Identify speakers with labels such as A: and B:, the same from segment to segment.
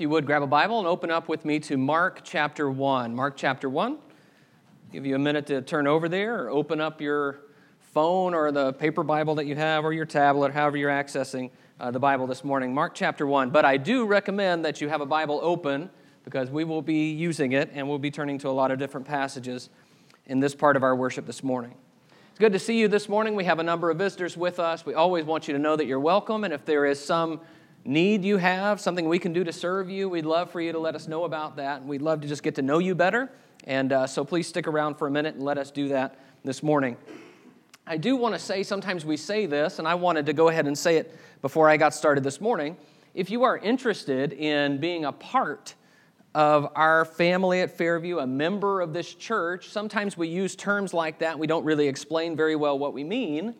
A: If you would, grab a Bible and open up with me to Mark chapter 1. Mark chapter 1. Give you a minute to turn over there or open up your phone or the paper Bible that you have or your tablet, however you're accessing uh, the Bible this morning. Mark chapter 1. But I do recommend that you have a Bible open because we will be using it and we'll be turning to a lot of different passages in this part of our worship this morning. It's good to see you this morning. We have a number of visitors with us. We always want you to know that you're welcome, and if there is some need you have, something we can do to serve you, we'd love for you to let us know about that. We'd love to just get to know you better. And uh, so please stick around for a minute and let us do that this morning. I do want to say, sometimes we say this, and I wanted to go ahead and say it before I got started this morning. If you are interested in being a part of our family at Fairview, a member of this church, sometimes we use terms like that. We don't really explain very well what we mean.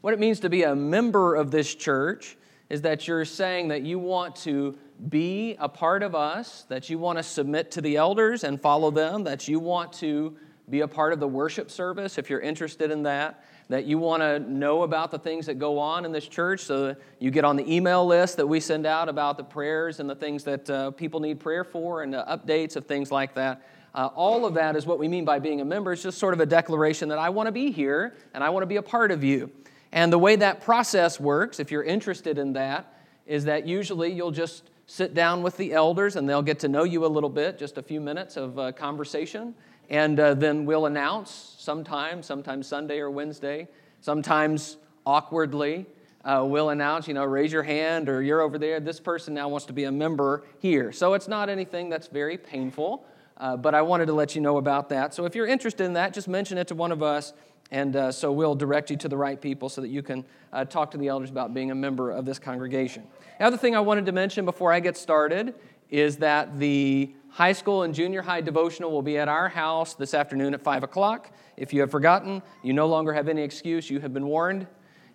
A: What it means to be a member of this church is that you're saying that you want to be a part of us, that you want to submit to the elders and follow them, that you want to be a part of the worship service if you're interested in that, that you want to know about the things that go on in this church so you get on the email list that we send out about the prayers and the things that uh, people need prayer for and updates of things like that. Uh, all of that is what we mean by being a member. It's just sort of a declaration that I want to be here and I want to be a part of you. And the way that process works, if you're interested in that, is that usually you'll just sit down with the elders and they'll get to know you a little bit, just a few minutes of uh, conversation. And uh, then we'll announce sometime, sometimes Sunday or Wednesday, sometimes awkwardly, uh, we'll announce, you know, raise your hand or you're over there. This person now wants to be a member here. So it's not anything that's very painful, uh, but I wanted to let you know about that. So if you're interested in that, just mention it to one of us and uh, so we'll direct you to the right people so that you can uh, talk to the elders about being a member of this congregation. The other thing I wanted to mention before I get started is that the high school and junior high devotional will be at our house this afternoon at 5 o'clock. If you have forgotten, you no longer have any excuse. You have been warned.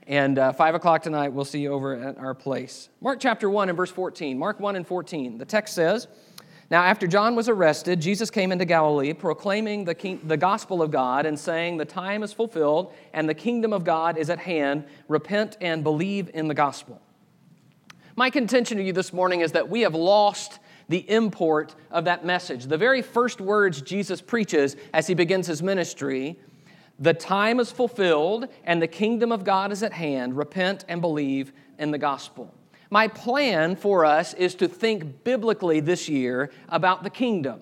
A: And uh, 5 o'clock tonight, we'll see you over at our place. Mark chapter 1 and verse 14. Mark 1 and 14. The text says, now, after John was arrested, Jesus came into Galilee, proclaiming the, king, the gospel of God and saying, The time is fulfilled and the kingdom of God is at hand. Repent and believe in the gospel. My contention to you this morning is that we have lost the import of that message. The very first words Jesus preaches as he begins his ministry the time is fulfilled and the kingdom of God is at hand. Repent and believe in the gospel. My plan for us is to think biblically this year about the kingdom,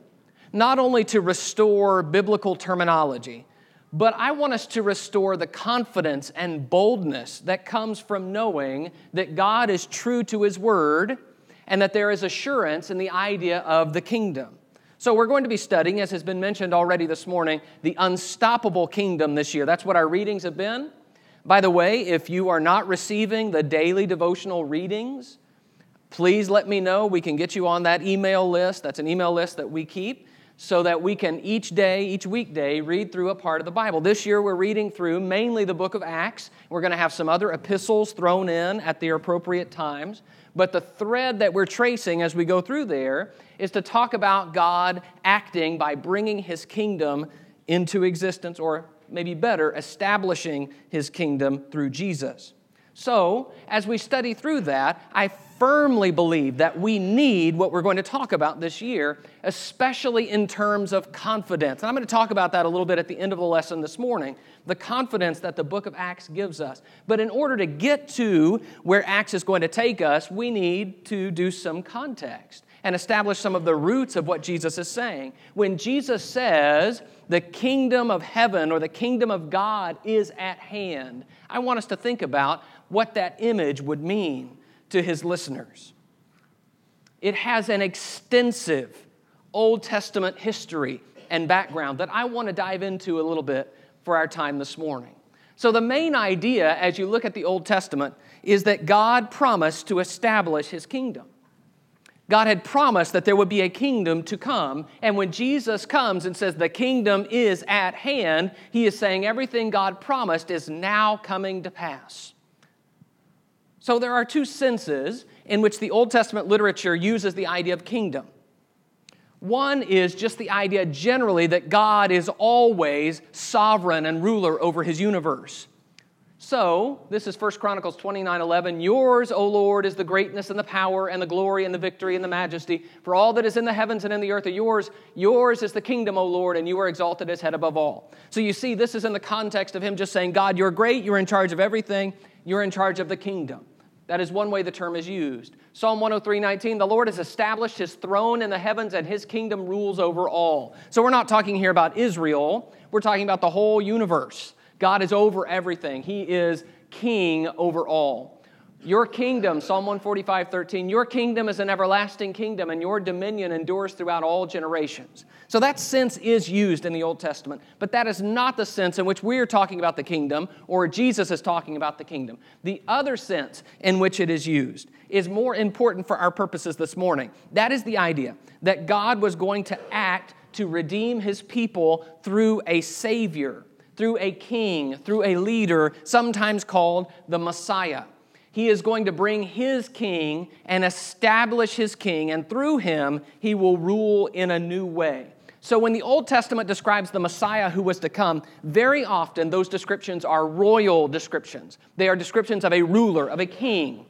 A: not only to restore biblical terminology, but I want us to restore the confidence and boldness that comes from knowing that God is true to His word and that there is assurance in the idea of the kingdom. So, we're going to be studying, as has been mentioned already this morning, the unstoppable kingdom this year. That's what our readings have been. By the way, if you are not receiving the daily devotional readings, please let me know. We can get you on that email list. That's an email list that we keep so that we can each day, each weekday, read through a part of the Bible. This year we're reading through mainly the book of Acts. We're going to have some other epistles thrown in at the appropriate times. But the thread that we're tracing as we go through there is to talk about God acting by bringing his kingdom into existence or maybe better, establishing his kingdom through Jesus. So, as we study through that, I firmly believe that we need what we're going to talk about this year, especially in terms of confidence. And I'm going to talk about that a little bit at the end of the lesson this morning the confidence that the book of Acts gives us. But in order to get to where Acts is going to take us, we need to do some context and establish some of the roots of what Jesus is saying. When Jesus says, the kingdom of heaven or the kingdom of God is at hand, I want us to think about what that image would mean to his listeners. It has an extensive Old Testament history and background that I want to dive into a little bit for our time this morning. So, the main idea as you look at the Old Testament is that God promised to establish his kingdom. God had promised that there would be a kingdom to come. And when Jesus comes and says the kingdom is at hand, he is saying everything God promised is now coming to pass. So there are two senses in which the Old Testament literature uses the idea of kingdom. One is just the idea generally that God is always sovereign and ruler over his universe. So, this is 1 Chronicles 29 11. Yours, O Lord, is the greatness and the power and the glory and the victory and the majesty. For all that is in the heavens and in the earth are yours. Yours is the kingdom, O Lord, and you are exalted as head above all. So, you see, this is in the context of him just saying, God, you're great, you're in charge of everything, you're in charge of the kingdom. That is one way the term is used. Psalm 103 19, the Lord has established his throne in the heavens and his kingdom rules over all. So, we're not talking here about Israel, we're talking about the whole universe. God is over everything, He is king over all. Your kingdom, Psalm 145, 13, your kingdom is an everlasting kingdom, and your dominion endures throughout all generations. So that sense is used in the Old Testament, but that is not the sense in which we are talking about the kingdom or Jesus is talking about the kingdom. The other sense in which it is used is more important for our purposes this morning. That is the idea that God was going to act to redeem his people through a Savior through a king, through a leader, sometimes called the Messiah. He is going to bring his king and establish his king, and through him, he will rule in a new way. So, when the Old Testament describes the Messiah who was to come, very often those descriptions are royal descriptions. They are descriptions of a ruler, of a king.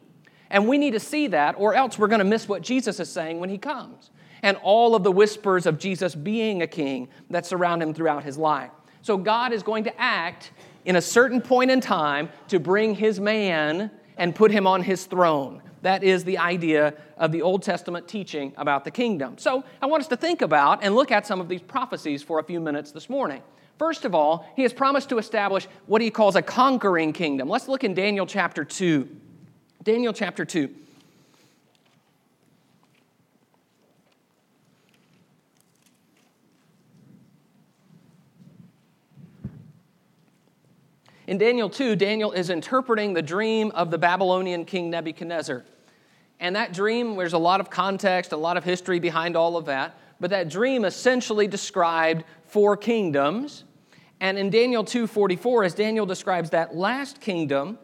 A: And we need to see that, or else we're going to miss what Jesus is saying when he comes, and all of the whispers of Jesus being a king that surround him throughout his life. So God is going to act in a certain point in time to bring his man and put him on his throne. That is the idea of the Old Testament teaching about the kingdom. So I want us to think about and look at some of these prophecies for a few minutes this morning. First of all, he has promised to establish what he calls a conquering kingdom. Let's look in Daniel chapter 2. Daniel chapter 2. In Daniel 2, Daniel is interpreting the dream of the Babylonian king Nebuchadnezzar. And that dream, there's a lot of context, a lot of history behind all of that, but that dream essentially described four kingdoms. And in Daniel 2:44 as Daniel describes that last kingdom,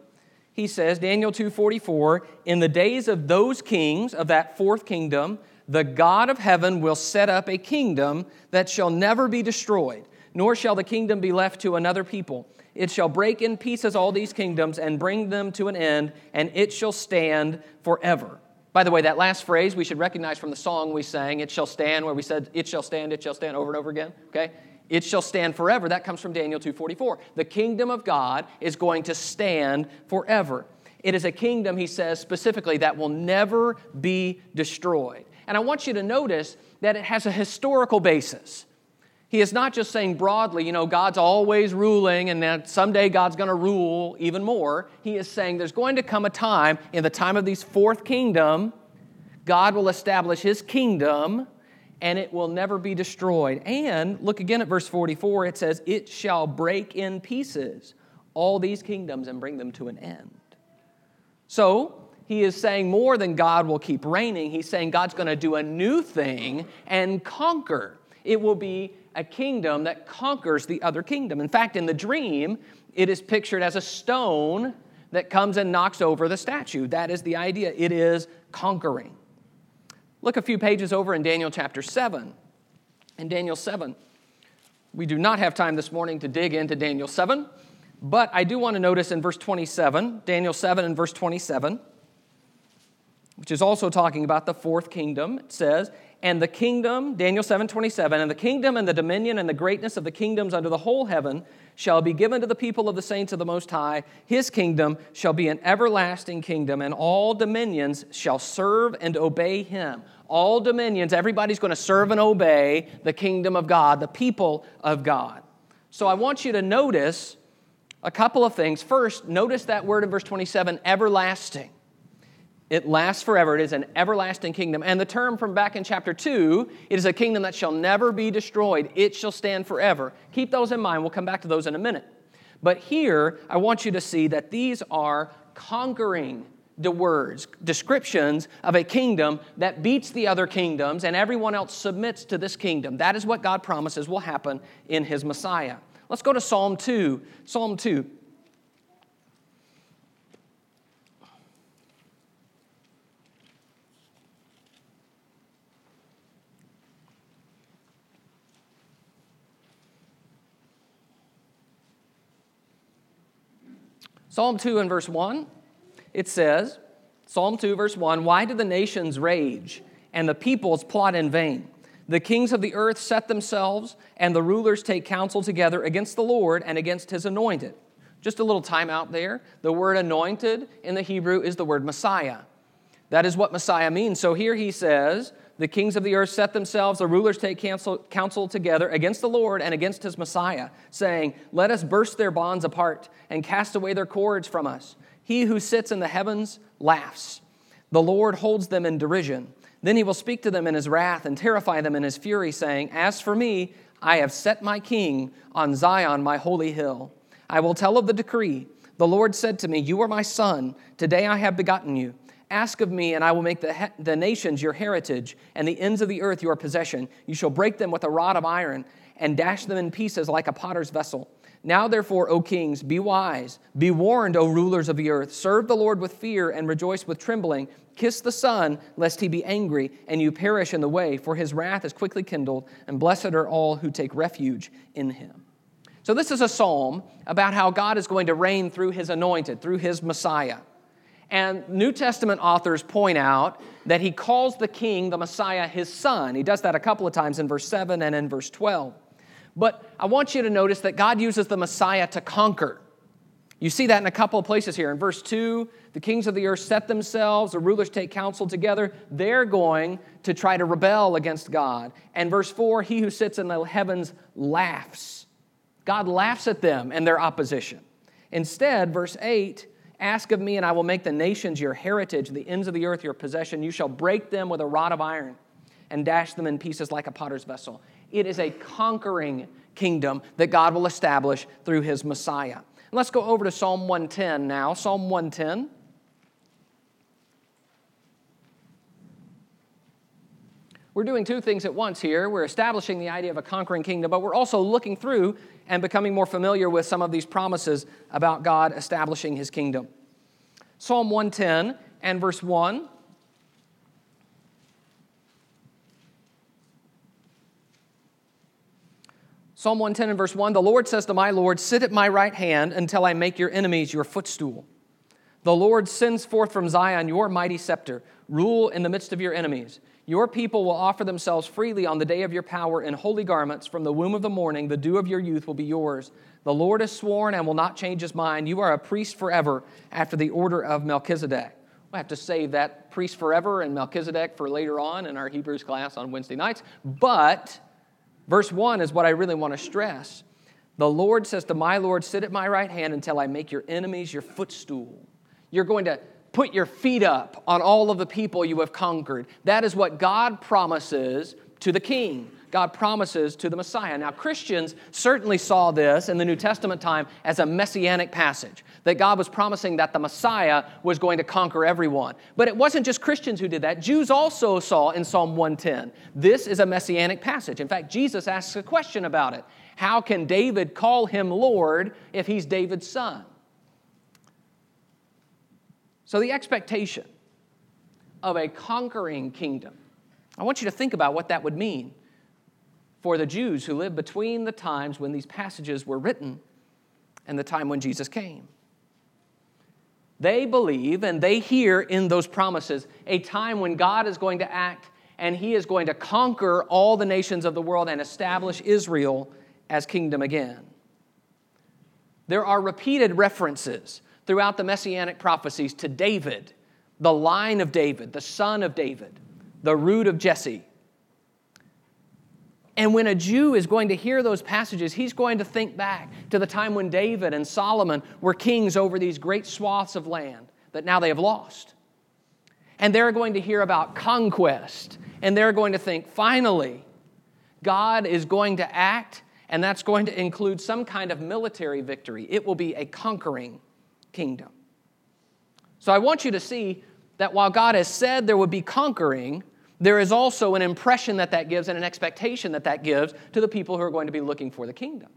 A: he says Daniel 2:44, in the days of those kings of that fourth kingdom, the God of heaven will set up a kingdom that shall never be destroyed, nor shall the kingdom be left to another people it shall break in pieces all these kingdoms and bring them to an end, and it shall stand forever. By the way, that last phrase we should recognize from the song we sang, It Shall Stand, where we said, It shall stand, it shall stand over and over again. Okay? It shall stand forever. That comes from Daniel 2:44. The kingdom of God is going to stand forever. It is a kingdom, he says specifically, that will never be destroyed. And I want you to notice that it has a historical basis. He is not just saying broadly, you know, God's always ruling and that someday God's going to rule even more. He is saying there's going to come a time, in the time of these fourth kingdom, God will establish his kingdom and it will never be destroyed. And look again at verse 44, it says, It shall break in pieces all these kingdoms and bring them to an end. So, he is saying more than God will keep reigning. He's saying God's going to do a new thing and conquer. It will be a kingdom that conquers the other kingdom. In fact, in the dream, it is pictured as a stone that comes and knocks over the statue. That is the idea. It is conquering. Look a few pages over in Daniel chapter 7. In Daniel 7, we do not have time this morning to dig into Daniel 7, but I do want to notice in verse 27, Daniel 7 and verse 27, which is also talking about the fourth kingdom. It says, and the kingdom, Daniel 7 27, and the kingdom and the dominion and the greatness of the kingdoms under the whole heaven shall be given to the people of the saints of the Most High. His kingdom shall be an everlasting kingdom, and all dominions shall serve and obey him. All dominions, everybody's going to serve and obey the kingdom of God, the people of God. So I want you to notice a couple of things. First, notice that word in verse 27 everlasting. It lasts forever. It is an everlasting kingdom. And the term from back in chapter 2, it is a kingdom that shall never be destroyed. It shall stand forever. Keep those in mind. We'll come back to those in a minute. But here, I want you to see that these are conquering the words, descriptions of a kingdom that beats the other kingdoms and everyone else submits to this kingdom. That is what God promises will happen in his Messiah. Let's go to Psalm 2. Psalm 2. Psalm 2 and verse 1, it says, Psalm 2, verse 1 Why do the nations rage and the peoples plot in vain? The kings of the earth set themselves, and the rulers take counsel together against the Lord and against his anointed. Just a little time out there. The word anointed in the Hebrew is the word Messiah. That is what Messiah means. So here he says, The kings of the earth set themselves, the rulers take counsel, counsel together against the Lord and against his Messiah, saying, Let us burst their bonds apart and cast away their cords from us. He who sits in the heavens laughs. The Lord holds them in derision. Then he will speak to them in his wrath and terrify them in his fury, saying, As for me, I have set my king on Zion, my holy hill. I will tell of the decree. The Lord said to me, You are my son. Today I have begotten you. Ask of me, and I will make the, the nations your heritage, and the ends of the earth your possession. You shall break them with a rod of iron, and dash them in pieces like a potter's vessel. Now, therefore, O kings, be wise. Be warned, O rulers of the earth. Serve the Lord with fear and rejoice with trembling. Kiss the Son, lest he be angry and you perish in the way, for his wrath is quickly kindled, and blessed are all who take refuge in him. So, this is a psalm about how God is going to reign through his anointed, through his Messiah. And New Testament authors point out that he calls the king, the Messiah, his son. He does that a couple of times in verse 7 and in verse 12. But I want you to notice that God uses the Messiah to conquer. You see that in a couple of places here. In verse 2, the kings of the earth set themselves, the rulers take counsel together. They're going to try to rebel against God. And verse 4, he who sits in the heavens laughs. God laughs at them and their opposition. Instead, verse 8, ask of me, and I will make the nations your heritage, the ends of the earth your possession. You shall break them with a rod of iron and dash them in pieces like a potter's vessel. It is a conquering kingdom that God will establish through his Messiah. Let's go over to Psalm 110 now. Psalm 110. We're doing two things at once here. We're establishing the idea of a conquering kingdom, but we're also looking through and becoming more familiar with some of these promises about God establishing his kingdom. Psalm 110 and verse 1 Psalm 110 and verse 1 The Lord says to my Lord, Sit at my right hand until I make your enemies your footstool. The Lord sends forth from Zion your mighty scepter. Rule in the midst of your enemies. Your people will offer themselves freely on the day of your power in holy garments. From the womb of the morning, the dew of your youth will be yours. The Lord has sworn and will not change his mind. You are a priest forever after the order of Melchizedek. We'll have to save that priest forever and Melchizedek for later on in our Hebrews class on Wednesday nights. But Verse 1 is what I really want to stress. The Lord says to my Lord, Sit at my right hand until I make your enemies your footstool. You're going to put your feet up on all of the people you have conquered. That is what God promises to the king. God promises to the Messiah. Now, Christians certainly saw this in the New Testament time as a messianic passage, that God was promising that the Messiah was going to conquer everyone. But it wasn't just Christians who did that. Jews also saw in Psalm 110 this is a messianic passage. In fact, Jesus asks a question about it How can David call him Lord if he's David's son? So, the expectation of a conquering kingdom, I want you to think about what that would mean for the Jews who lived between the times when these passages were written and the time when Jesus came. They believe and they hear in those promises a time when God is going to act and he is going to conquer all the nations of the world and establish Israel as kingdom again. There are repeated references throughout the messianic prophecies to David, the line of David, the son of David, the root of Jesse, and when a Jew is going to hear those passages, he's going to think back to the time when David and Solomon were kings over these great swaths of land that now they have lost. And they're going to hear about conquest, and they're going to think, finally, God is going to act, and that's going to include some kind of military victory. It will be a conquering kingdom. So I want you to see that while God has said there would be conquering, there is also an impression that that gives and an expectation that that gives to the people who are going to be looking for the kingdom.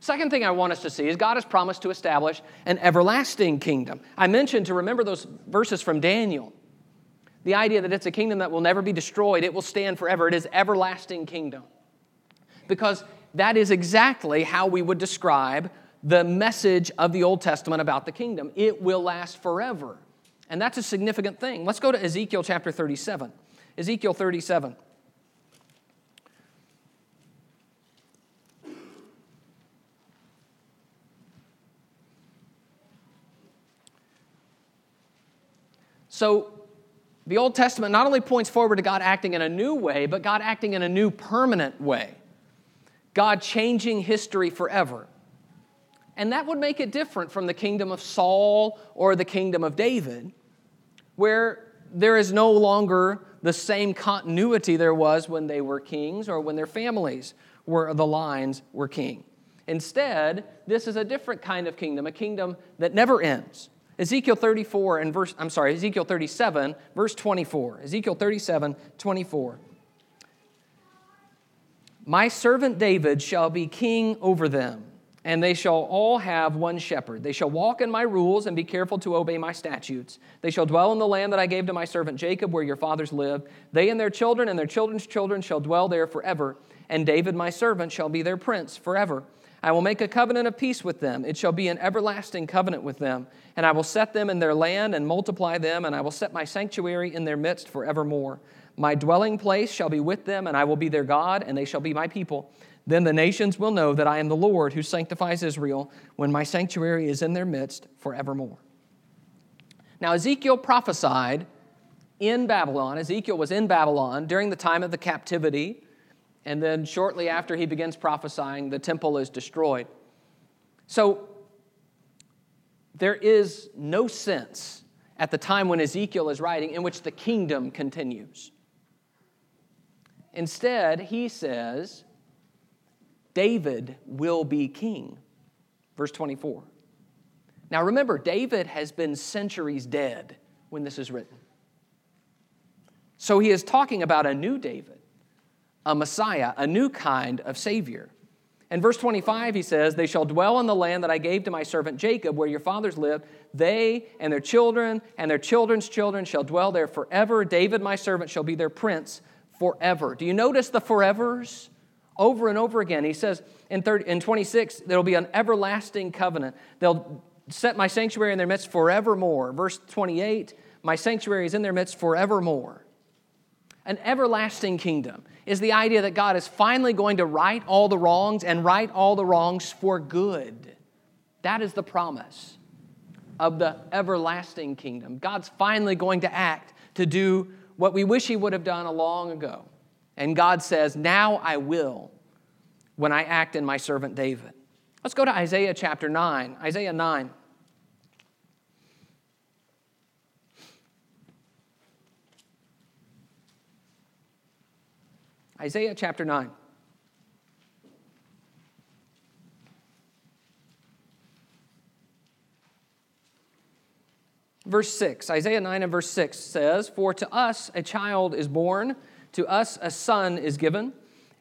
A: Second thing I want us to see is God has promised to establish an everlasting kingdom. I mentioned to remember those verses from Daniel. The idea that it's a kingdom that will never be destroyed, it will stand forever. It is everlasting kingdom. Because that is exactly how we would describe the message of the Old Testament about the kingdom. It will last forever. And that's a significant thing. Let's go to Ezekiel chapter 37. Ezekiel 37. So, the Old Testament not only points forward to God acting in a new way, but God acting in a new permanent way. God changing history forever. And that would make it different from the kingdom of Saul or the kingdom of David, where there is no longer the same continuity there was when they were kings or when their families were the lines were king. Instead, this is a different kind of kingdom, a kingdom that never ends. Ezekiel 34 and verse, I'm sorry, Ezekiel 37, verse 24. Ezekiel 37, 24. My servant David shall be king over them and they shall all have one shepherd. They shall walk in my rules and be careful to obey my statutes. They shall dwell in the land that I gave to my servant Jacob, where your fathers lived. They and their children and their children's children shall dwell there forever. And David, my servant, shall be their prince forever. I will make a covenant of peace with them. It shall be an everlasting covenant with them. And I will set them in their land and multiply them, and I will set my sanctuary in their midst forevermore. My dwelling place shall be with them, and I will be their God, and they shall be my people. Then the nations will know that I am the Lord who sanctifies Israel when my sanctuary is in their midst forevermore. Now, Ezekiel prophesied in Babylon. Ezekiel was in Babylon during the time of the captivity, and then shortly after he begins prophesying, the temple is destroyed. So, there is no sense at the time when Ezekiel is writing in which the kingdom continues. Instead, he says, David will be king. Verse 24. Now remember, David has been centuries dead when this is written. So he is talking about a new David, a Messiah, a new kind of Savior. In verse 25, he says, They shall dwell in the land that I gave to my servant Jacob, where your fathers lived. They and their children and their children's children shall dwell there forever. David, my servant, shall be their prince forever. Do you notice the forevers? Over and over again. He says in, 30, in 26, there'll be an everlasting covenant. They'll set my sanctuary in their midst forevermore. Verse 28, my sanctuary is in their midst forevermore. An everlasting kingdom is the idea that God is finally going to right all the wrongs and right all the wrongs for good. That is the promise of the everlasting kingdom. God's finally going to act to do what we wish He would have done a long ago. And God says, Now I will when I act in my servant David. Let's go to Isaiah chapter 9. Isaiah 9. Isaiah chapter 9. Verse 6, Isaiah 9 and verse 6 says, For to us a child is born to us a son is given,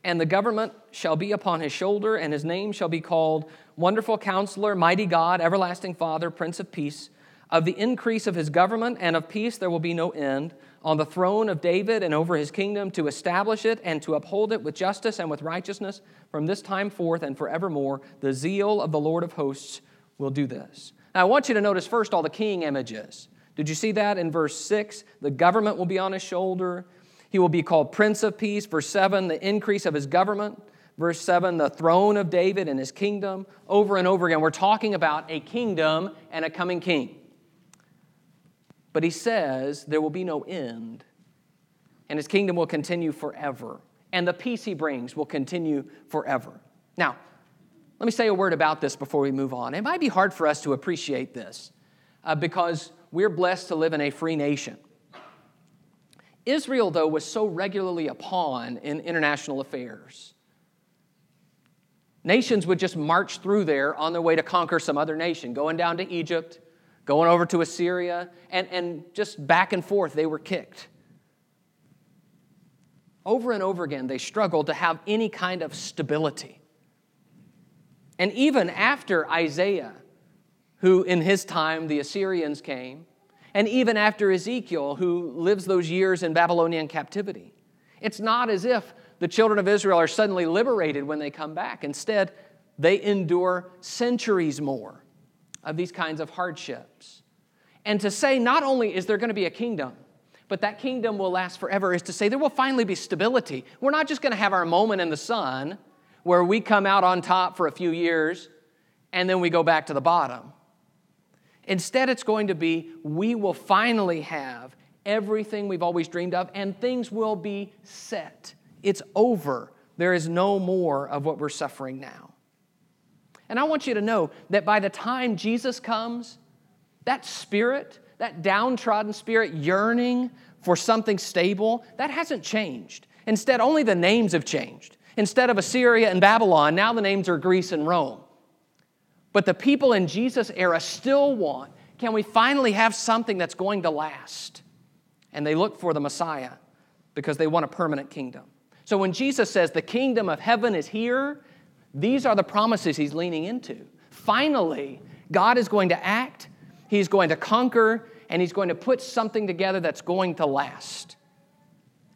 A: and the government shall be upon his shoulder, and his name shall be called Wonderful Counselor, Mighty God, Everlasting Father, Prince of Peace. Of the increase of his government and of peace there will be no end on the throne of David and over his kingdom to establish it and to uphold it with justice and with righteousness from this time forth and forevermore. The zeal of the Lord of hosts will do this. Now, I want you to notice first all the king images. Did you see that in verse 6? The government will be on his shoulder. He will be called Prince of Peace. Verse 7, the increase of his government. Verse 7, the throne of David and his kingdom. Over and over again, we're talking about a kingdom and a coming king. But he says there will be no end, and his kingdom will continue forever, and the peace he brings will continue forever. Now, let me say a word about this before we move on. It might be hard for us to appreciate this uh, because we're blessed to live in a free nation. Israel, though, was so regularly a pawn in international affairs. Nations would just march through there on their way to conquer some other nation, going down to Egypt, going over to Assyria, and, and just back and forth they were kicked. Over and over again, they struggled to have any kind of stability. And even after Isaiah, who in his time the Assyrians came, and even after Ezekiel, who lives those years in Babylonian captivity. It's not as if the children of Israel are suddenly liberated when they come back. Instead, they endure centuries more of these kinds of hardships. And to say not only is there going to be a kingdom, but that kingdom will last forever is to say there will finally be stability. We're not just going to have our moment in the sun where we come out on top for a few years and then we go back to the bottom. Instead, it's going to be we will finally have everything we've always dreamed of and things will be set. It's over. There is no more of what we're suffering now. And I want you to know that by the time Jesus comes, that spirit, that downtrodden spirit yearning for something stable, that hasn't changed. Instead, only the names have changed. Instead of Assyria and Babylon, now the names are Greece and Rome. But the people in Jesus' era still want can we finally have something that's going to last? And they look for the Messiah because they want a permanent kingdom. So when Jesus says the kingdom of heaven is here, these are the promises he's leaning into. Finally, God is going to act, he's going to conquer, and he's going to put something together that's going to last.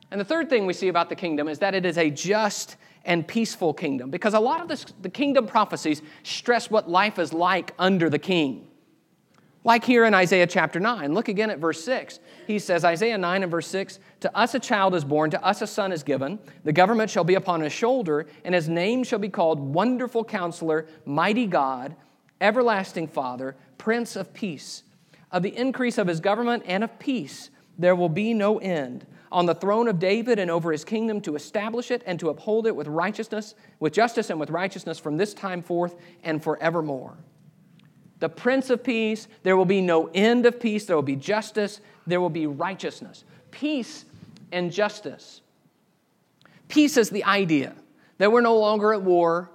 A: And the third thing we see about the kingdom is that it is a just and peaceful kingdom. Because a lot of this, the kingdom prophecies stress what life is like under the king. Like here in Isaiah chapter 9. Look again at verse 6. He says, Isaiah 9 and verse 6 To us a child is born, to us a son is given. The government shall be upon his shoulder, and his name shall be called Wonderful Counselor, Mighty God, Everlasting Father, Prince of Peace. Of the increase of his government and of peace there will be no end on the throne of David and over his kingdom to establish it and to uphold it with righteousness, with justice and with righteousness from this time forth and forevermore. The Prince of Peace, there will be no end of peace, there will be justice, there will be righteousness. Peace and justice. Peace is the idea that we're no longer at war,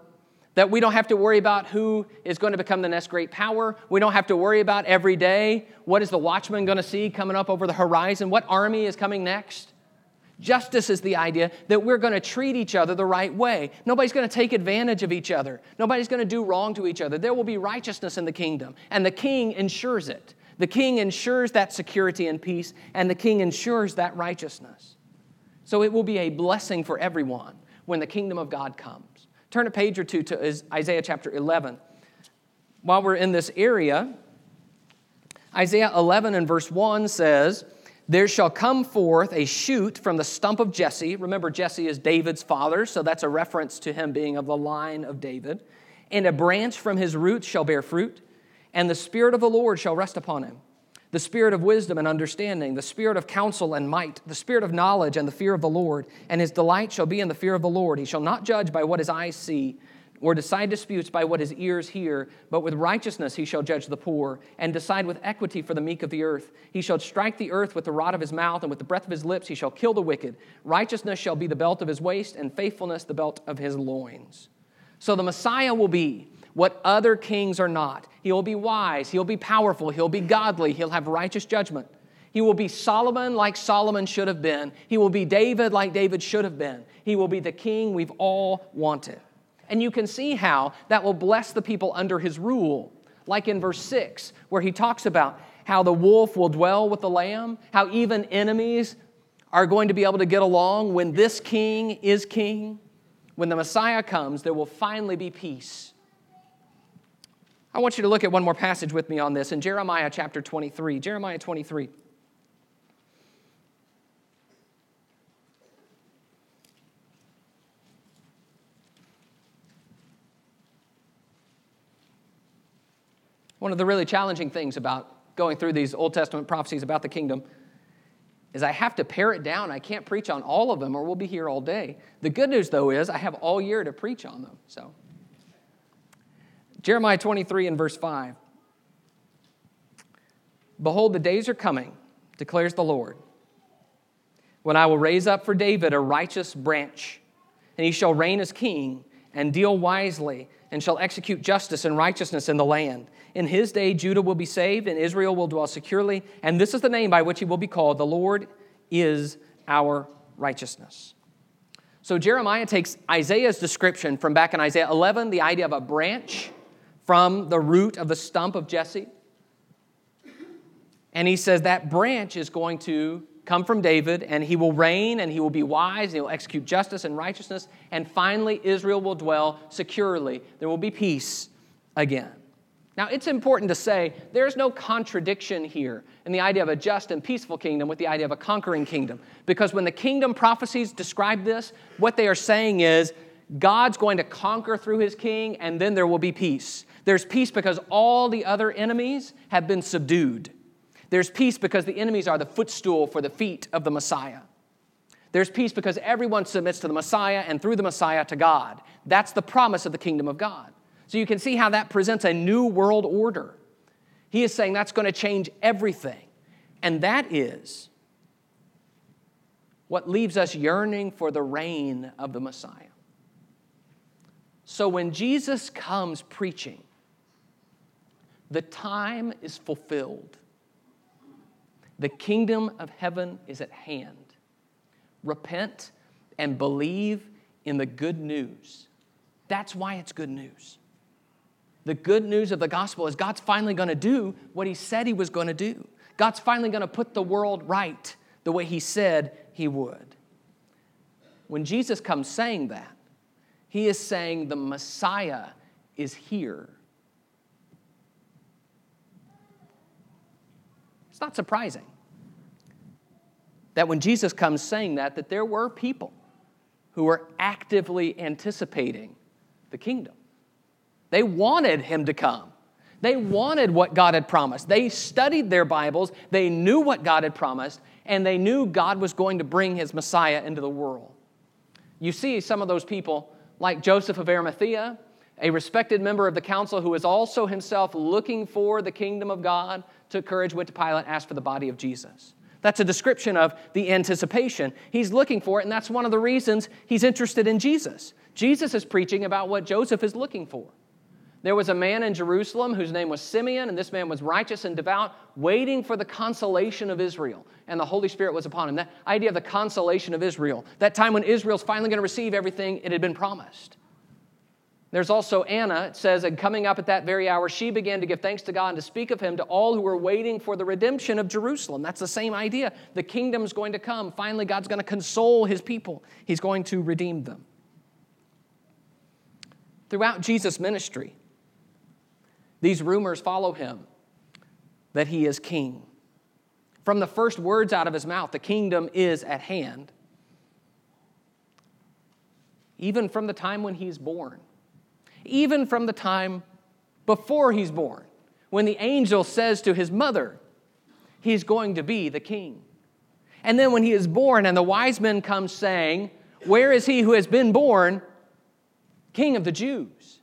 A: that we don't have to worry about who is going to become the next great power. We don't have to worry about every day what is the watchman going to see coming up over the horizon, what army is coming next. Justice is the idea that we're going to treat each other the right way. Nobody's going to take advantage of each other. Nobody's going to do wrong to each other. There will be righteousness in the kingdom, and the king ensures it. The king ensures that security and peace, and the king ensures that righteousness. So it will be a blessing for everyone when the kingdom of God comes. Turn a page or two to Isaiah chapter 11. While we're in this area, Isaiah 11 and verse 1 says, There shall come forth a shoot from the stump of Jesse. Remember, Jesse is David's father, so that's a reference to him being of the line of David. And a branch from his roots shall bear fruit, and the Spirit of the Lord shall rest upon him the spirit of wisdom and understanding, the spirit of counsel and might, the spirit of knowledge and the fear of the Lord. And his delight shall be in the fear of the Lord. He shall not judge by what his eyes see, or decide disputes by what his ears hear, but with righteousness he shall judge the poor, and decide with equity for the meek of the earth. He shall strike the earth with the rod of his mouth, and with the breath of his lips he shall kill the wicked. Righteousness shall be the belt of his waist, and faithfulness the belt of his loins. So the Messiah will be what other kings are not. He will be wise, he'll be powerful, he'll be godly, he'll have righteous judgment. He will be Solomon like Solomon should have been. He will be David like David should have been. He will be the king we've all wanted. And you can see how that will bless the people under his rule. Like in verse 6, where he talks about how the wolf will dwell with the lamb, how even enemies are going to be able to get along when this king is king. When the Messiah comes, there will finally be peace I want you to look at one more passage with me on this in Jeremiah chapter 23. Jeremiah 23. One of the really challenging things about going through these Old Testament prophecies about the kingdom is I have to pare it down. I can't preach on all of them or we'll be here all day. The good news, though, is I have all year to preach on them. So Jeremiah 23 and verse 5. Behold, the days are coming, declares the Lord, when I will raise up for David a righteous branch, and he shall reign as king and deal wisely, and shall execute justice and righteousness in the land. In his day, Judah will be saved, and Israel will dwell securely. And this is the name by which he will be called The Lord is our righteousness. So Jeremiah takes Isaiah's description from back in Isaiah 11, the idea of a branch from the root of the stump of Jesse. And he says that branch is going to come from David, and he will reign, and he will be wise, and he will execute justice and righteousness, and finally Israel will dwell securely. There will be peace again. Now, it's important to say there's no contradiction here in the idea of a just and peaceful kingdom with the idea of a conquering kingdom. Because when the kingdom prophecies describe this, what they are saying is God's going to conquer through his king, and then there will be peace. There's peace because all the other enemies have been subdued. There's peace because the enemies are the footstool for the feet of the Messiah. There's peace because everyone submits to the Messiah and through the Messiah to God. That's the promise of the kingdom of God. So you can see how that presents a new world order. He is saying that's going to change everything. And that is what leaves us yearning for the reign of the Messiah. So when Jesus comes preaching, the time is fulfilled. The kingdom of heaven is at hand. Repent and believe in the good news. That's why it's good news. The good news of the gospel is God's finally going to do what He said He was going to do. God's finally going to put the world right the way He said He would. When Jesus comes saying that, He is saying the Messiah is here. It's not surprising that when Jesus comes saying that, that there were people who were actively anticipating the kingdom. They wanted him to come. They wanted what God had promised. They studied their Bibles, they knew what God had promised, and they knew God was going to bring his Messiah into the world. You see some of those people, like Joseph of Arimathea, a respected member of the council who was also himself looking for the kingdom of God, took courage, went to Pilate, asked for the body of Jesus. That's a description of the anticipation. He's looking for it, and that's one of the reasons he's interested in Jesus. Jesus is preaching about what Joseph is looking for. There was a man in Jerusalem whose name was Simeon, and this man was righteous and devout, waiting for the consolation of Israel. And the Holy Spirit was upon him. That idea of the consolation of Israel, that time when Israel's finally going to receive everything it had been promised. There's also Anna, it says, and coming up at that very hour, she began to give thanks to God and to speak of him to all who were waiting for the redemption of Jerusalem. That's the same idea. The kingdom's going to come. Finally, God's going to console his people, he's going to redeem them. Throughout Jesus' ministry, these rumors follow him that he is king. From the first words out of his mouth, the kingdom is at hand. Even from the time when he's born, even from the time before he's born, when the angel says to his mother, He's going to be the king. And then when he is born, and the wise men come saying, Where is he who has been born? King of the Jews.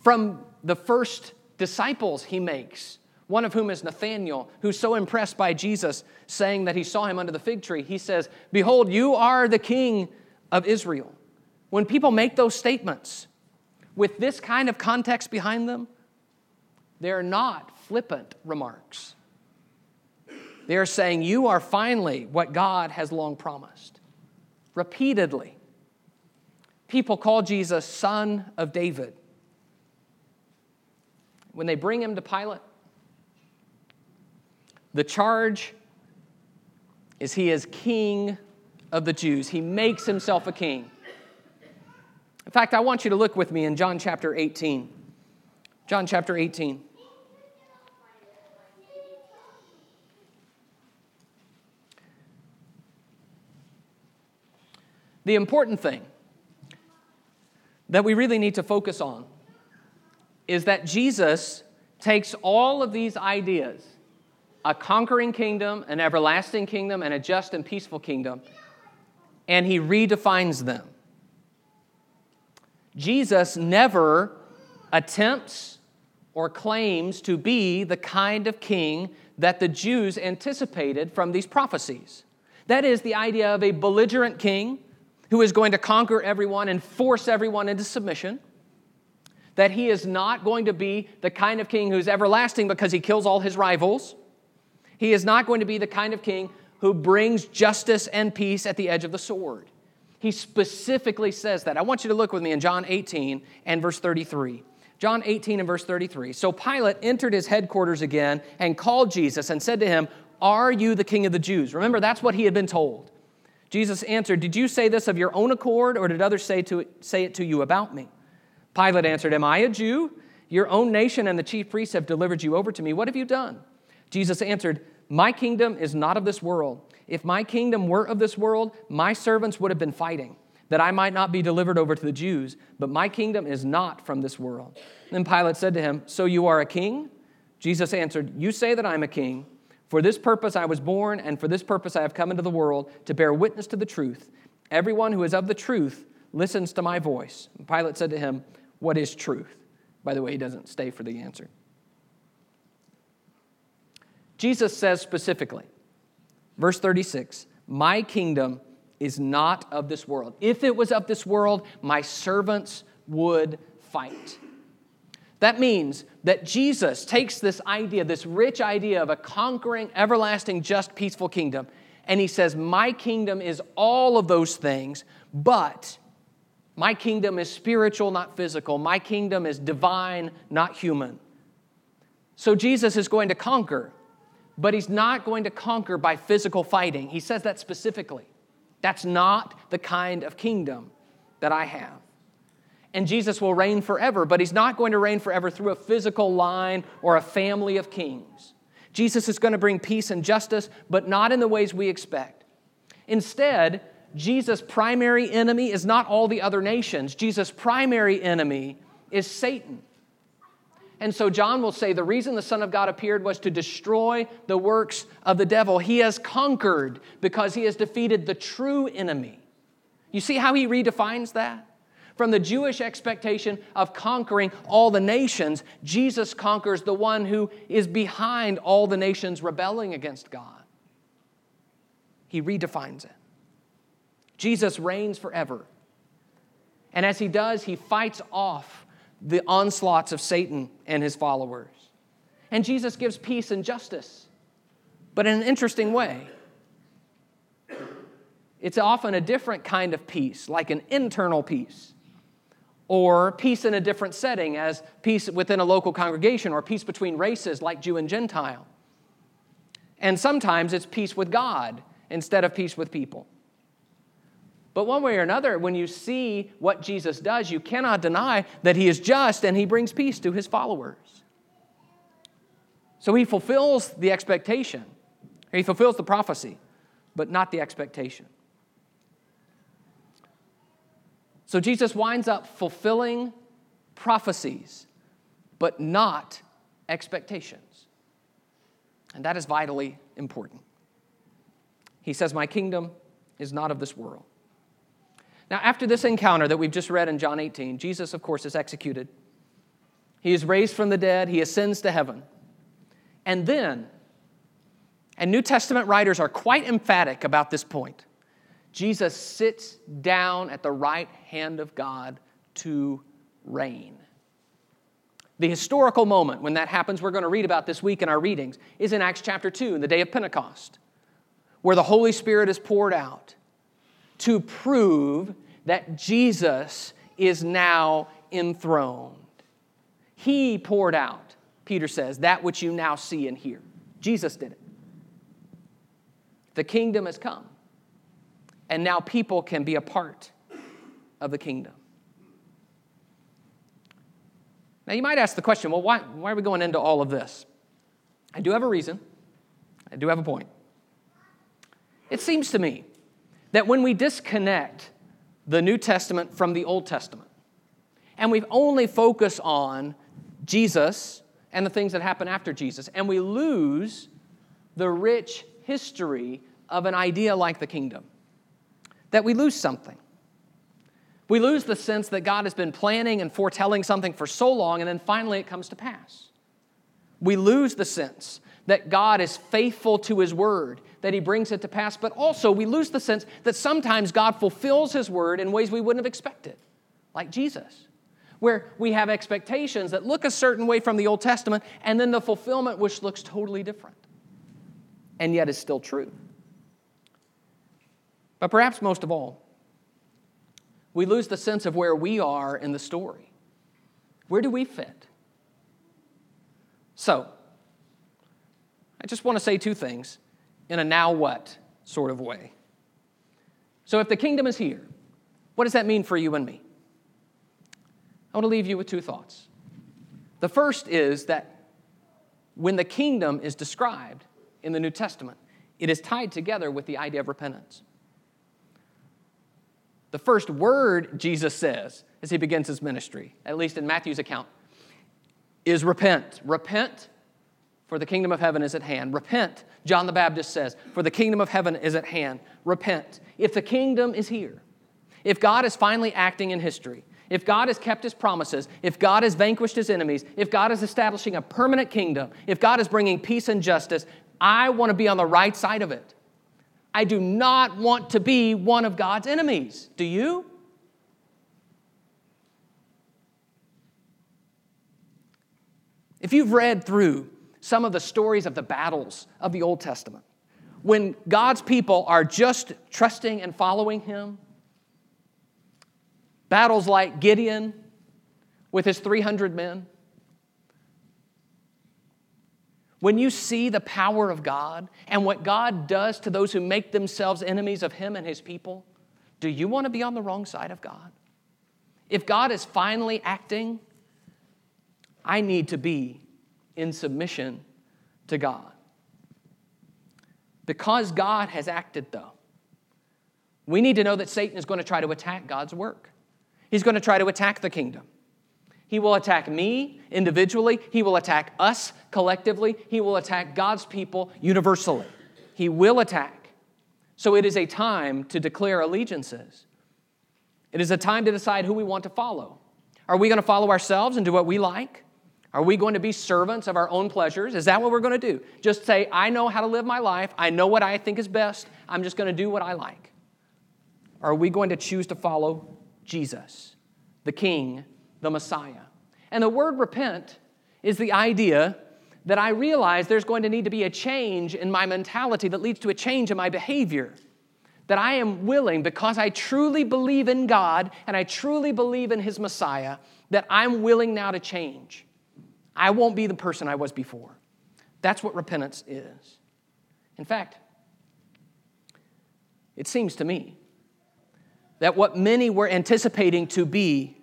A: From the first disciples he makes, one of whom is Nathanael, who's so impressed by Jesus, saying that he saw him under the fig tree. He says, Behold, you are the king of Israel. When people make those statements with this kind of context behind them, they're not flippant remarks. They are saying, You are finally what God has long promised. Repeatedly, people call Jesus Son of David when they bring him to Pilate, the charge is he is king of the Jews. He makes himself a king. In fact, I want you to look with me in John chapter 18. John chapter 18. The important thing that we really need to focus on is that Jesus takes all of these ideas a conquering kingdom, an everlasting kingdom, and a just and peaceful kingdom and he redefines them. Jesus never attempts or claims to be the kind of king that the Jews anticipated from these prophecies. That is the idea of a belligerent king who is going to conquer everyone and force everyone into submission that he is not going to be the kind of king who's everlasting because he kills all his rivals. He is not going to be the kind of king who brings justice and peace at the edge of the sword. He specifically says that. I want you to look with me in John 18 and verse 33. John 18 and verse 33. So Pilate entered his headquarters again and called Jesus and said to him, Are you the king of the Jews? Remember, that's what he had been told. Jesus answered, Did you say this of your own accord, or did others say, to, say it to you about me? Pilate answered, Am I a Jew? Your own nation and the chief priests have delivered you over to me. What have you done? Jesus answered, My kingdom is not of this world. If my kingdom were of this world, my servants would have been fighting that I might not be delivered over to the Jews, but my kingdom is not from this world. Then Pilate said to him, So you are a king? Jesus answered, You say that I'm a king. For this purpose I was born, and for this purpose I have come into the world, to bear witness to the truth. Everyone who is of the truth listens to my voice. And Pilate said to him, What is truth? By the way, he doesn't stay for the answer. Jesus says specifically, verse 36, My kingdom is not of this world. If it was of this world, my servants would fight. That means that Jesus takes this idea, this rich idea of a conquering, everlasting, just, peaceful kingdom, and he says, My kingdom is all of those things, but my kingdom is spiritual, not physical. My kingdom is divine, not human. So Jesus is going to conquer, but he's not going to conquer by physical fighting. He says that specifically. That's not the kind of kingdom that I have. And Jesus will reign forever, but he's not going to reign forever through a physical line or a family of kings. Jesus is going to bring peace and justice, but not in the ways we expect. Instead, Jesus' primary enemy is not all the other nations. Jesus' primary enemy is Satan. And so John will say the reason the Son of God appeared was to destroy the works of the devil. He has conquered because he has defeated the true enemy. You see how he redefines that? From the Jewish expectation of conquering all the nations, Jesus conquers the one who is behind all the nations rebelling against God. He redefines it. Jesus reigns forever. And as he does, he fights off the onslaughts of Satan and his followers. And Jesus gives peace and justice, but in an interesting way. It's often a different kind of peace, like an internal peace, or peace in a different setting, as peace within a local congregation, or peace between races, like Jew and Gentile. And sometimes it's peace with God instead of peace with people. But one way or another, when you see what Jesus does, you cannot deny that he is just and he brings peace to his followers. So he fulfills the expectation, he fulfills the prophecy, but not the expectation. So Jesus winds up fulfilling prophecies, but not expectations. And that is vitally important. He says, My kingdom is not of this world. Now, after this encounter that we've just read in John 18, Jesus, of course, is executed. He is raised from the dead, he ascends to heaven. And then, and New Testament writers are quite emphatic about this point, Jesus sits down at the right hand of God to reign. The historical moment when that happens, we're going to read about this week in our readings, is in Acts chapter 2, in the day of Pentecost, where the Holy Spirit is poured out to prove that Jesus is now enthroned. He poured out, Peter says, that which you now see and hear. Jesus did it. The kingdom has come, and now people can be a part of the kingdom. Now, you might ask the question well, why, why are we going into all of this? I do have a reason, I do have a point. It seems to me that when we disconnect the New Testament from the Old Testament, and we only focus on Jesus and the things that happen after Jesus, and we lose the rich history of an idea like the kingdom, that we lose something. We lose the sense that God has been planning and foretelling something for so long, and then finally it comes to pass. We lose the sense that God is faithful to His word, that He brings it to pass, but also we lose the sense that sometimes God fulfills His word in ways we wouldn't have expected, like Jesus, where we have expectations that look a certain way from the Old Testament, and then the fulfillment which looks totally different, and yet is still true. But perhaps most of all, we lose the sense of where we are in the story. Where do we fit? So, I just want to say two things in a now what sort of way. So, if the kingdom is here, what does that mean for you and me? I want to leave you with two thoughts. The first is that when the kingdom is described in the New Testament, it is tied together with the idea of repentance. The first word Jesus says as he begins his ministry, at least in Matthew's account, is repent. Repent, for the kingdom of heaven is at hand. Repent, John the Baptist says, for the kingdom of heaven is at hand. Repent. If the kingdom is here, if God is finally acting in history, if God has kept his promises, if God has vanquished his enemies, if God is establishing a permanent kingdom, if God is bringing peace and justice, I want to be on the right side of it. I do not want to be one of God's enemies. Do you? If you've read through some of the stories of the battles of the Old Testament, when God's people are just trusting and following Him, battles like Gideon with his 300 men, when you see the power of God and what God does to those who make themselves enemies of Him and His people, do you want to be on the wrong side of God? If God is finally acting, I need to be in submission to God. Because God has acted, though, we need to know that Satan is going to try to attack God's work. He's going to try to attack the kingdom. He will attack me individually. He will attack us collectively. He will attack God's people universally. He will attack. So it is a time to declare allegiances. It is a time to decide who we want to follow. Are we going to follow ourselves and do what we like? Are we going to be servants of our own pleasures? Is that what we're going to do? Just say, I know how to live my life. I know what I think is best. I'm just going to do what I like. Are we going to choose to follow Jesus, the King the Messiah. And the word repent is the idea that I realize there's going to need to be a change in my mentality that leads to a change in my behavior. That I am willing, because I truly believe in God and I truly believe in His Messiah, that I'm willing now to change. I won't be the person I was before. That's what repentance is. In fact, it seems to me that what many were anticipating to be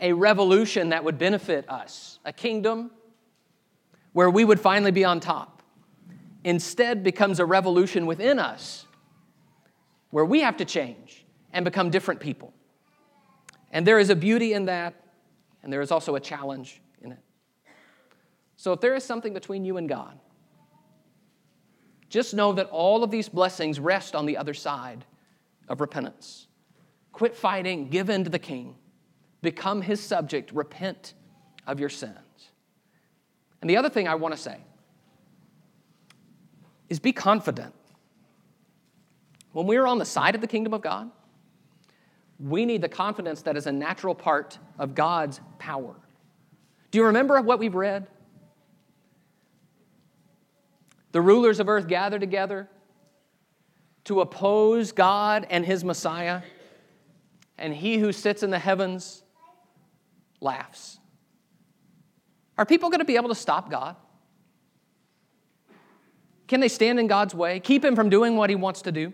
A: a revolution that would benefit us, a kingdom where we would finally be on top, instead becomes a revolution within us where we have to change and become different people. And there is a beauty in that, and there is also a challenge. So if there is something between you and God, just know that all of these blessings rest on the other side of repentance. Quit fighting, give in to the king. Become his subject, repent of your sins. And the other thing I want to say is be confident. When we are on the side of the kingdom of God, we need the confidence that is a natural part of God's power. Do you remember what we've read? The rulers of earth gather together to oppose God and his Messiah, and he who sits in the heavens laughs. Are people going to be able to stop God? Can they stand in God's way, keep him from doing what he wants to do?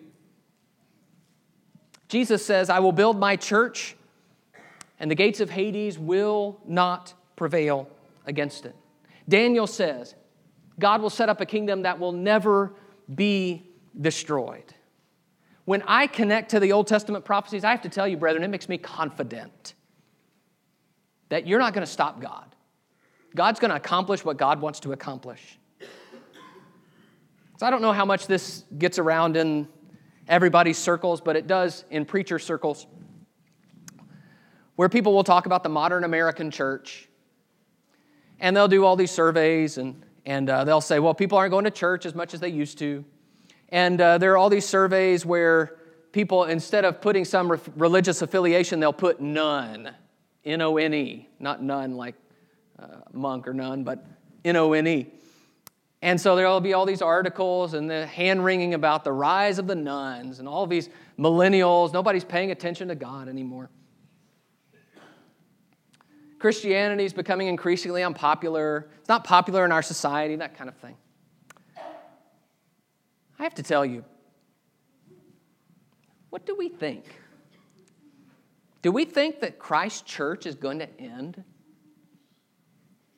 A: Jesus says, I will build my church, and the gates of Hades will not prevail against it. Daniel says, God will set up a kingdom that will never be destroyed. When I connect to the Old Testament prophecies, I have to tell you, brethren, it makes me confident that you're not going to stop God. God's going to accomplish what God wants to accomplish. So I don't know how much this gets around in everybody's circles, but it does in preacher circles, where people will talk about the modern American church. And they'll do all these surveys and, and uh, they'll say, well, people aren't going to church as much as they used to. And uh, there are all these surveys where people, instead of putting some re- religious affiliation, they'll put none. N O N E, not none like uh, monk or nun, but N O N E. And so there'll be all these articles and the hand wringing about the rise of the nones and all these millennials. Nobody's paying attention to God anymore. Christianity is becoming increasingly unpopular. It's not popular in our society, that kind of thing. I have to tell you, what do we think? Do we think that Christ's church is going to end?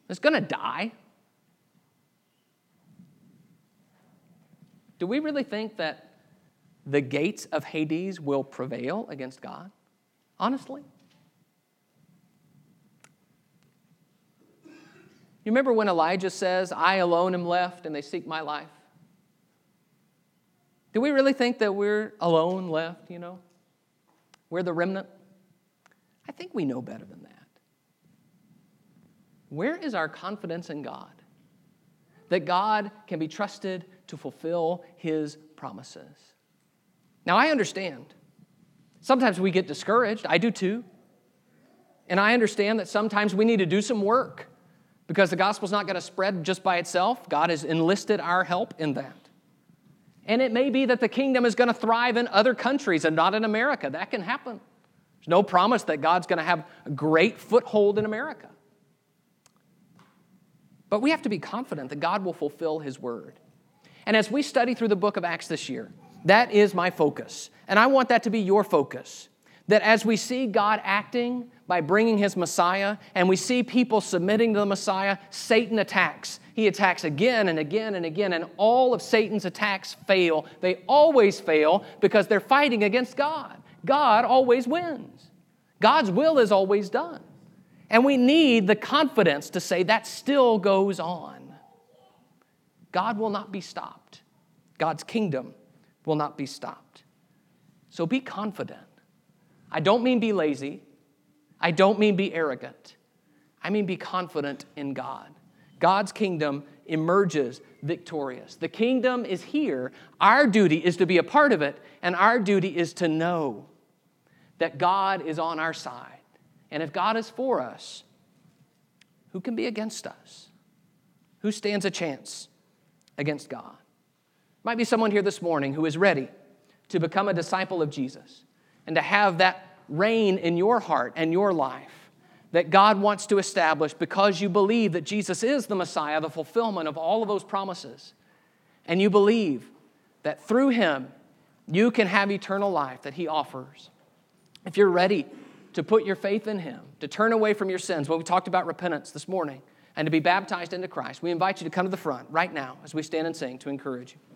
A: It's going to die? Do we really think that the gates of Hades will prevail against God? Honestly? You remember when Elijah says, I alone am left and they seek my life? Do we really think that we're alone left, you know? We're the remnant? I think we know better than that. Where is our confidence in God? That God can be trusted to fulfill his promises. Now, I understand. Sometimes we get discouraged. I do too. And I understand that sometimes we need to do some work because the gospel's not going to spread just by itself. God has enlisted our help in that. And it may be that the kingdom is going to thrive in other countries and not in America. That can happen. There's no promise that God's going to have a great foothold in America. But we have to be confident that God will fulfill His word. And as we study through the book of Acts this year, that is my focus. And I want that to be your focus. That as we see God acting by bringing his Messiah and we see people submitting to the Messiah, Satan attacks. He attacks again and again and again, and all of Satan's attacks fail. They always fail because they're fighting against God. God always wins, God's will is always done. And we need the confidence to say that still goes on. God will not be stopped, God's kingdom will not be stopped. So be confident. I don't mean be lazy. I don't mean be arrogant. I mean be confident in God. God's kingdom emerges victorious. The kingdom is here. Our duty is to be a part of it, and our duty is to know that God is on our side. And if God is for us, who can be against us? Who stands a chance against God? Might be someone here this morning who is ready to become a disciple of Jesus and to have that reign in your heart and your life that God wants to establish because you believe that Jesus is the Messiah, the fulfillment of all of those promises. And you believe that through Him, you can have eternal life that He offers. If you're ready to put your faith in Him, to turn away from your sins, well, we talked about repentance this morning, and to be baptized into Christ, we invite you to come to the front right now as we stand and sing to encourage you.